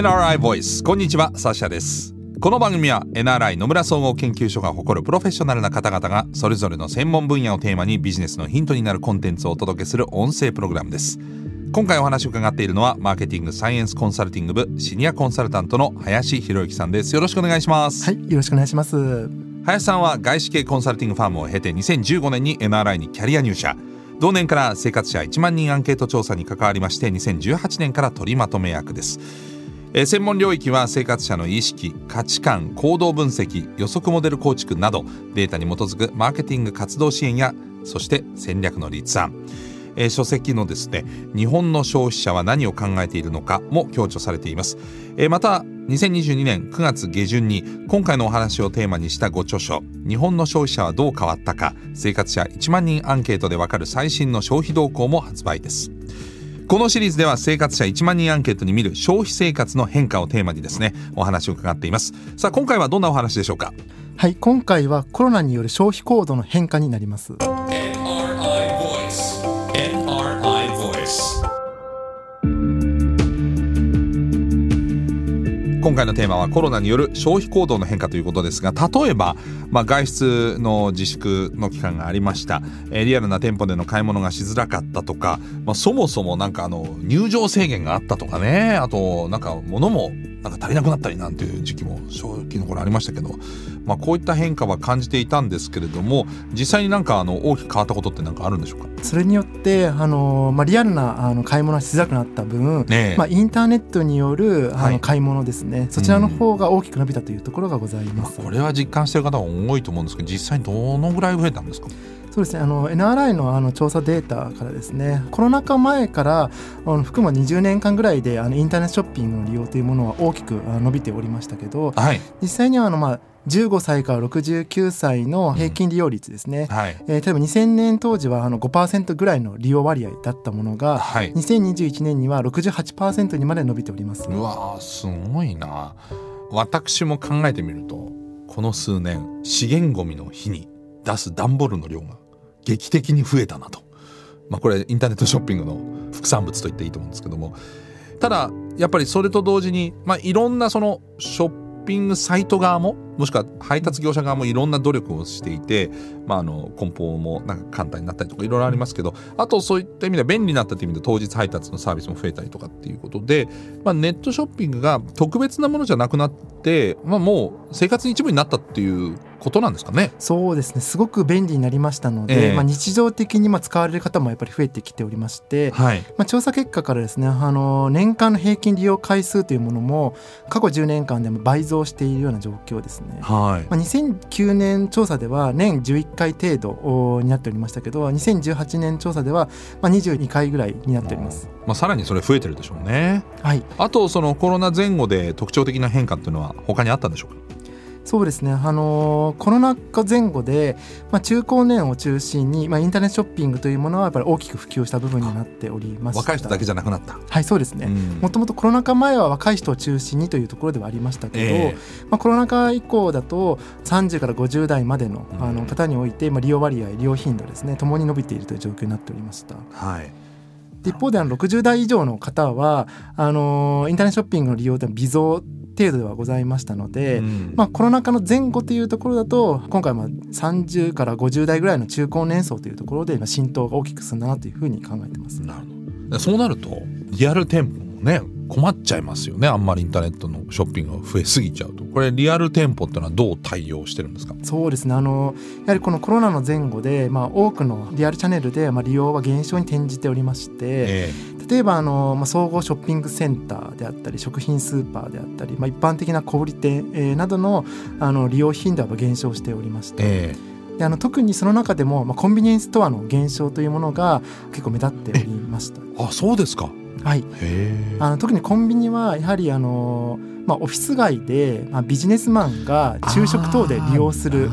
NRI ボイス。こんにちはサシャです。この番組は NRI 野村総合研究所が誇るプロフェッショナルな方々がそれぞれの専門分野をテーマにビジネスのヒントになるコンテンツをお届けする音声プログラムです。今回お話を伺っているのはマーケティングサイエンスコンサルティング部シニアコンサルタントの林博之さんです。よろしくお願いします。はいよろしくお願いします。林さんは外資系コンサルティングファームを経て2015年に NRI にキャリア入社。同年から生活者1万人アンケート調査に関わりまして2018年から取りまとめ役ですえー、専門領域は生活者の意識価値観行動分析予測モデル構築などデータに基づくマーケティング活動支援やそして戦略の立案。えー、書籍のですね日本の消費者は何を考えているのかも強調されています、えー、また2022年9月下旬に今回のお話をテーマにしたご著書日本の消費者はどう変わったか生活者1万人アンケートでわかる最新の消費動向も発売です。このシリーズでは生活者1万人アンケートに見る消費生活の変化をテーマにですねお話を伺っています。さあ今回はどんなお話でしょうか？はい今回はコロナによる消費行動の変化になります。今回のテーマはコロナによる消費行動の変化ということですが例えば、まあ、外出の自粛の期間がありました、え、リアルな店舗での買い物がしづらかったとか、まあ、そもそもなんかあの入場制限があったとかね。あとなんか物もなんか足りなくなったりなんていう時期も正直の頃ありましたけど、まあ、こういった変化は感じていたんですけれども実際になんかあの大きく変わったことって何かあるんでしょうか？それによってあの、まあ、リアルなあの買い物がしづらくなった分、ねまあ、インターネットによるあの買い物ですね、はい、そちらの方が大きく伸びたというところがございます、うん、これは実感している方が多いと思うんですけど実際にどのぐらい増えたんですか？そうですね。あの NRI のあの調査データからですねコロナ禍前からあの含む20年間ぐらいであのインターネットショッピングの利用というものは大きく伸びておりましたけど、はい、実際にはあの、まあ、15歳から69歳の平均利用率ですね、うんはい、えー、例えば2000年当時はあの5%ぐらいの利用割合だったものが、はい、2021年には68%にまで伸びております。うわすごいな。私も考えてみるとこの数年資源ごみの日に出す段ボールの量が劇的に増えたなと、まあ、これインターネットショッピングの副産物と言っていいと思うんですけども。ただやっぱりそれと同時に、まあ、いろんなそのショッピングサイト側ももしくは配達業者側もいろんな努力をしていて、まあ、あの梱包もなんか簡単になったりとかいろいろありますけどあとそういった意味では便利になったという意味で当日配達のサービスも増えたりとかっていうことで、まあ、ネットショッピングが特別なものじゃなくなって、まあ、もう生活に一部になったっていうことなんですかね。そうですね。すごく便利になりましたので、えー、まあ、日常的にまあ使われる方もやっぱり増えてきておりまして、はい、まあ、調査結果からですねあの年間の平均利用回数というものも過去10年間でも倍増しているような状況ですね。はい。まあ、2009年調査では年11回程度になっておりましたけど2018年調査ではまあ22回ぐらいになっております。まあ、さらにそれ増えてるでしょうね。はい、あとそのコロナ前後で特徴的な変化っていうのは他にあったんでしょうか？そうですね、あのー、コロナ禍前後で、まあ、中高年を中心に、まあ、インターネットショッピングというものはやっぱり大きく普及した部分になっておりまし若い人だけじゃなくなった。はいそうですね。もともとコロナ禍前は若い人を中心にというところではありましたけど、えー、まあ、コロナ禍以降だと30から50代までのあの方において、まあ、利用割合利用頻度ですねともに伸びているという状況になっておりました。はい。一方であの60代以上の方はあのインターネットショッピングの利用で微増程度ではございましたので、うん、まあ、コロナ禍の前後というところだと今回まあ30から50代ぐらいの中高年層というところで浸透が大きく進んだなというふうに考えてます。なるほど。そうなるとリアル店舗もね困っちゃいますよね。あんまりインターネットのショッピングが増えすぎちゃうと。これリアル店舗っていうのはどう対応してるんですか？そうですね。あのやはりこのコロナの前後で、まあ、多くのリアルチャンネルで、まあ、利用は減少に転じておりまして、えー、例えばあの、まあ、総合ショッピングセンターであったり食品スーパーであったり、まあ、一般的な小売店、えー、などのあの利用頻度は減少しておりまして、えー、であの特にその中でも、まあ、コンビニエンスストアの減少というものが結構目立っておりました。あそうですかはい、あの特にコンビニはやはりあの、まあ、オフィス街で、まあ、ビジネスマンが昼食等で利用する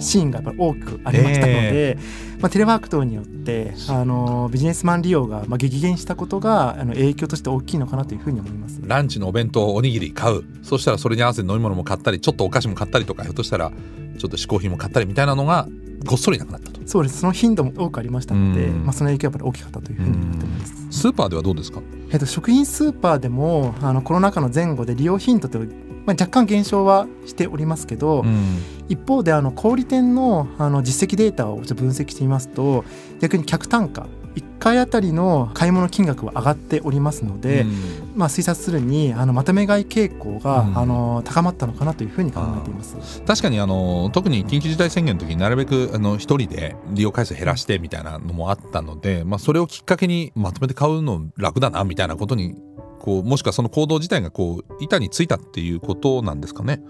シーンがやっぱり多くありましたので、まあ、テレワーク等によってあのビジネスマン利用がまあ激減したことがあの影響として大きいのかなというふうに思いますランチのお弁当おにぎり買う。そしたらそれに合わせて飲み物も買ったりちょっとお菓子も買ったりとかひょっとしたらちょっと嗜好品も買ったりみたいなのがごっそりなくなったと。そうです。その頻度も多くありましたので、うん。まあ、その影響はやっぱり大きかったというふうに思ってます。スーパーではどうですか？えっと、食品スーパーでもあのコロナ禍の前後で利用頻度って、まあ、若干減少はしておりますけど、うん。一方であの小売店のあの実績データをちょっと分析してみますと逆に客単価1回あたりの買い物金額は上がっておりますので、まあ、推察するにあのまとめ買い傾向が、うんあの高まったのかなというふうに考えています。確かにあの特に緊急事態宣言の時になるべくあの一人で利用回数減らしてみたいなのもあったので、まあ、それをきっかけにまとめて買うの楽だなみたいなことにこうもしくはその行動自体がこう板についたっていうことなんですかね。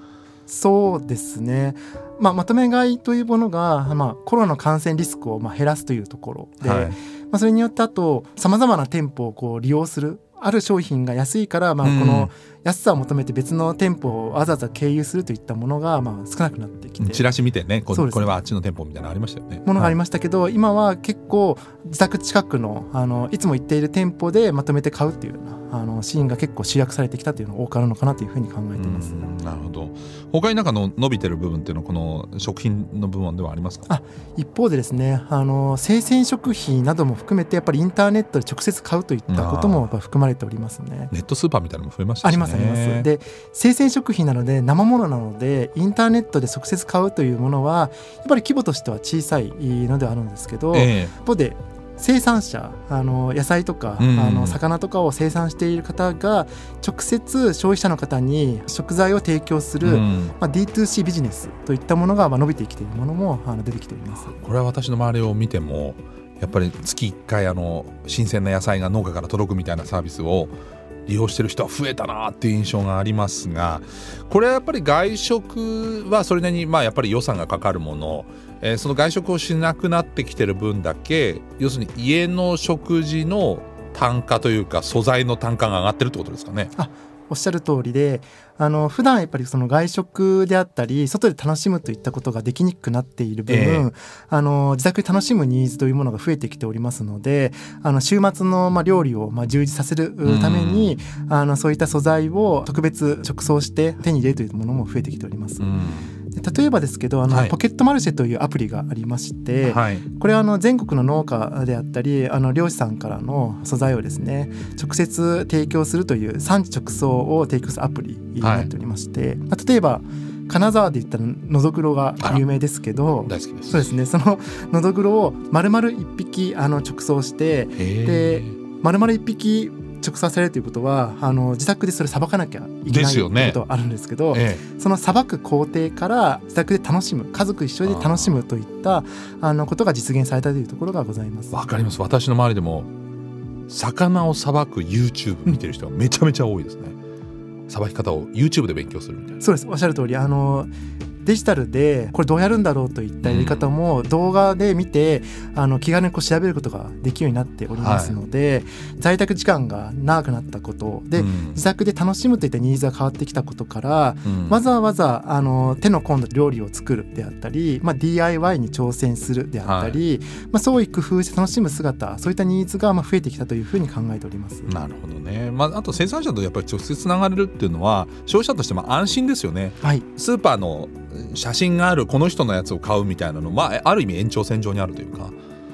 そうですね、まあ、まとめ買いというものが、まあ、コロナの感染リスクをまあ減らすというところで、はい。まあ、それによってあとさまざまな店舗をこう利用するある商品が安いから、まあ、うん。この安さを求めて別の店舗をわざわざ経由するといったものがまあ少なくなってきてチラシ見てねここれはあっちの店舗みたいなのありましたよね。ものがありまましたけど、今は結構自宅近くのあのいつも行っている店舗でまとめて買うっていうようなあのシーンが結構集約されてきたというのが多くあるのかなというふうに考えています。なるほど他になんかの伸びてる部分っていうのはこの食品の部分ではありますか？あ一方でですねあの生鮮食品なども含めてやっぱりインターネットで直接買うといったこともやっぱ含まれておりますね。ネットスーパーみたいなのも増えましたしね。ありますあります。で生鮮食品なので生ものなのでインターネットで直接買うというものはやっぱり規模としては小さいのではあるんですけど、え一方で生産者あの野菜とか、うんあの魚とかを生産している方が直接消費者の方に食材を提供する、えうんまあ、D2C ビジネスといったものがまあ伸びてきているものもあの出てきております。これは私の周りを見てもやっぱり月1回あの新鮮な野菜が農家から届くみたいなサービスを利用してる人は増えたなっていう印象がありますがこれはやっぱり外食はそれなりにまあやっぱり予算がかかるもの、えーその外食をしなくなってきてる分だけ要するに家の食事の単価というか素材の単価が上がってるってことですかね。おっしゃる通りであの普段やっぱりその外食であったり外で楽しむといったことができにくくなっている分、ええ。あの自宅で楽しむニーズというものが増えてきておりますのであの週末のまあ料理をまあ充実させるためにあのそういった素材を特別直送して手に入れるというものも増えてきております。例えばですけどあの、はい。ポケットマルシェというアプリがありまして、はい。これはあの全国の農家であったりあの漁師さんからの素材をですね直接提供するという産地直送を提供するアプリになっておりまして、まあ例えば金沢で言ったらのどぐろが有名ですけど大好きです。そうですね。そののどぐろを丸々1匹あの直送してで丸々1匹直送されるということはあの自宅でそれさばかなきゃいけないということはあるんですけどえそのさばく工程から自宅で楽しむ家族一緒で楽しむといったあのことが実現されたというところがございます。え。わかります。私の周りでも魚をさばく YouTube 見てる人がめちゃめちゃ多いですね。さばき方を YouTube で勉強するみたいな。そうです。おっしゃる通りあのデジタルでこれどうやるんだろうといったやり方も動画で見てあの気軽にこう調べることができるようになっておりますので、在宅時間が長くなったことで、うん。自宅で楽しむといったニーズが変わってきたことから、うん。わざわざあの手の込んだ料理を作るであったり、まあ、DIY に挑戦するであったり、まあ、創意工夫して楽しむ姿そういったニーズがまあ増えてきたというふうに考えております。なるほどね、まあ、あと生産者とやっぱり直接つながれるっていうのは消費者としても安心ですよね。はい、スーパーの写真があるこの人のやつを買うみたいなのまあある意味延長線上にあるというか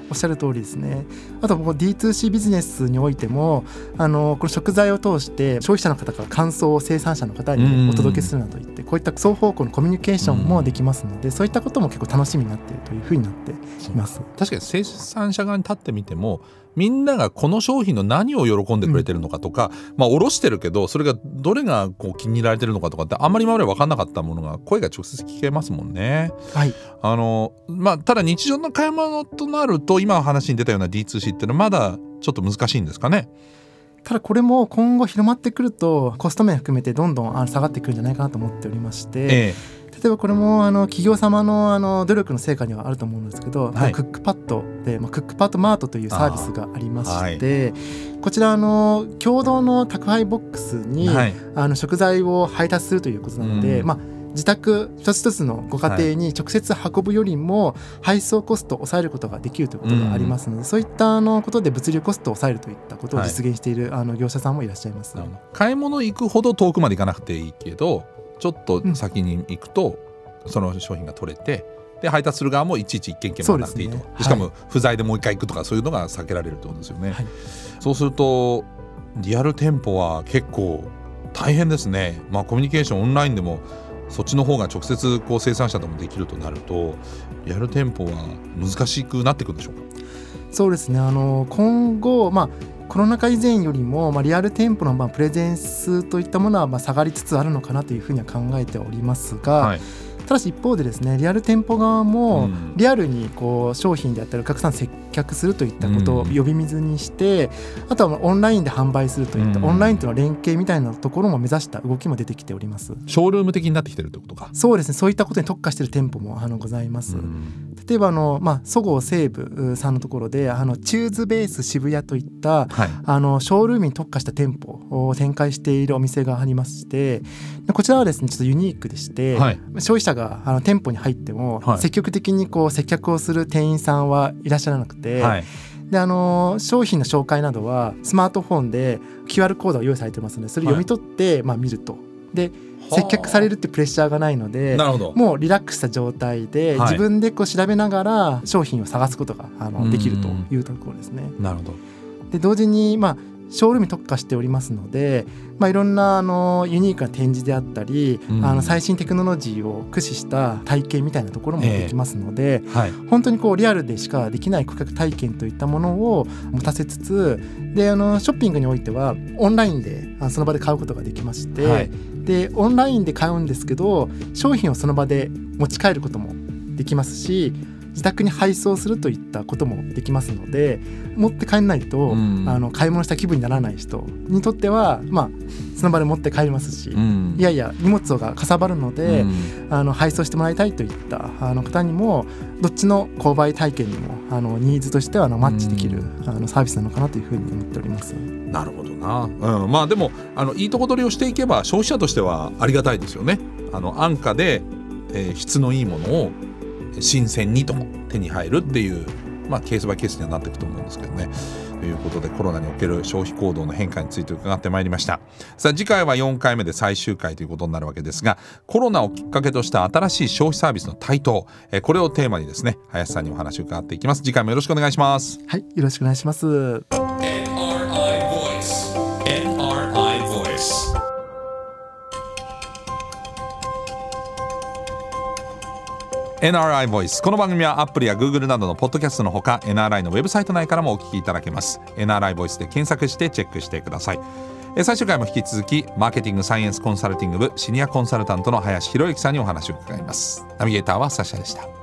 おっしゃる通りですね。あとこう D2C ビジネスにおいてもあのこの食材を通して消費者の方から感想を生産者の方にお届けするなどいってこういった双方向のコミュニケーションもできますのでそういったことも結構楽しみになっているというふうになっています。確かに生産者側に立ってみてもみんながこの商品の何を喜んでくれてるのかとか、まあ卸してるけどそれがどれがこう気に入られてるのかとかってあんまり今まで分かんなかったものが声が直接聞けますもんね。はい、あのまあただ日常の買い物となると今お話に出たような D2C っていうのはまだちょっと難しいんですかね。ただこれも今後広まってくるとコスト面含めてどんどん下がってくるんじゃないかなと思っておりまして、え例えばこれもあの企業様のあの努力の成果にはあると思うんですけど、はい。クックパッドで、まあ、クックパッドマートというサービスがありまして、こちらあの共同の宅配ボックスえに、はい、あの食材を配達するということなので、うん。まあ自宅一つ一つのご家庭に直接運ぶよりも配送コストを抑えることができるということがありますので、そういったあのことで物流コストを抑えるといったことを実現している、あの業者さんもいらっしゃいます。買い物行くほど遠くまで行かなくていいけどちょっと先に行くと、その商品が取れてで配達する側もいちいち一件一件回らなくていいと、ねしかも不在でもう一回行くとかそういうのが避けられるってことですよね、はい。そうするとリアル店舗は結構大変ですね。まあコミュニケーションオンラインでもそっちの方が直接こう生産者ともできるとなるとリアル店舗は難しくなってくるんでしょうか？そうですね。あの今後、まあ、コロナ禍以前よりも、まあ、リアル店舗のまあプレゼンスといったものはまあ下がりつつあるのかなというふうには考えておりますが、はい。ただし一方でですねリアル店舗側もうん。リアルにこう商品であったりお客さん接客するといったことをうん。呼び水にして、あとはオンラインで販売するといった、うん。オンラインとの連携みたいなところも目指した動きも出てきております。ショールーム的になってきてるってことか、そうですね。そういったことに特化している店舗もあのございます。うん。例えばあの、まあ、そごう西武さんのところであのチューズベース渋谷といったはい。あのショールームに特化した店舗を展開しているお店がありましてでこちらはですねちょっとユニークでして、はい。消費者があの店舗に入っても、はい。積極的にこう接客をする店員さんはいらっしゃらなくて、はい。であの商品の紹介などはスマートフォンで QR コードが用意されてますのでそれを読み取って、まあ、見ると。で接客されるってプレッシャーがないのでもうリラックスした状態で、はい。自分でこう調べながら商品を探すことがあうん。のできるというところですね。なるほど。で同時に、まあ、ショールームに特化しておりますので、まあ、いろんなあのユニークな展示であったり、うん。あの最新テクノロジーを駆使した体験みたいなところもできますので、はい。本当にこうリアルでしかできない顧客体験といったものを持たせつつであのショッピングにおいてはオンラインであその場で買うことができまして、はい。でオンラインで買うんですけど商品をその場で持ち帰ることもできますし自宅に配送するといったこともできますので持って帰らないと、うん。あの買い物した気分にならない人にとってはまあその場で持って帰りますし、うん。いやいや荷物がかさばるので、うん。あの配送してもらいたいといったあの方にもどっちの購買体験にもあのニーズとしてはあのマッチできるあのサービスなのかなというふうに思っております。なるほどな、うん、まあでもあのいいとこ取りをしていけば消費者としてはありがたいですよね。あの安価で、えー質のいいものを新鮮にとも手に入るっていう、まあ、ケースバイケースにはなっていくと思うんですけどね。ということでコロナにおける消費行動の変化について伺ってまいりました。さあ次回は4回目で最終回ということになるわけですがコロナをきっかけとした新しい消費サービスの台頭、えこれをテーマにですね林さんにお話を伺っていきます。次回もよろしくお願いします。はい、よろしくお願いします。NRI Voice この番組はアップルや Google などのポッドキャストのほか NRI のウェブサイト内からもお聞きいただけます。NRI Voice で検索してチェックしてください。えー最終回も引き続きマーケティングサイエンスコンサルティング部シニアコンサルタントの林博之さんにお話を伺います。ナビゲーターはサシャでした。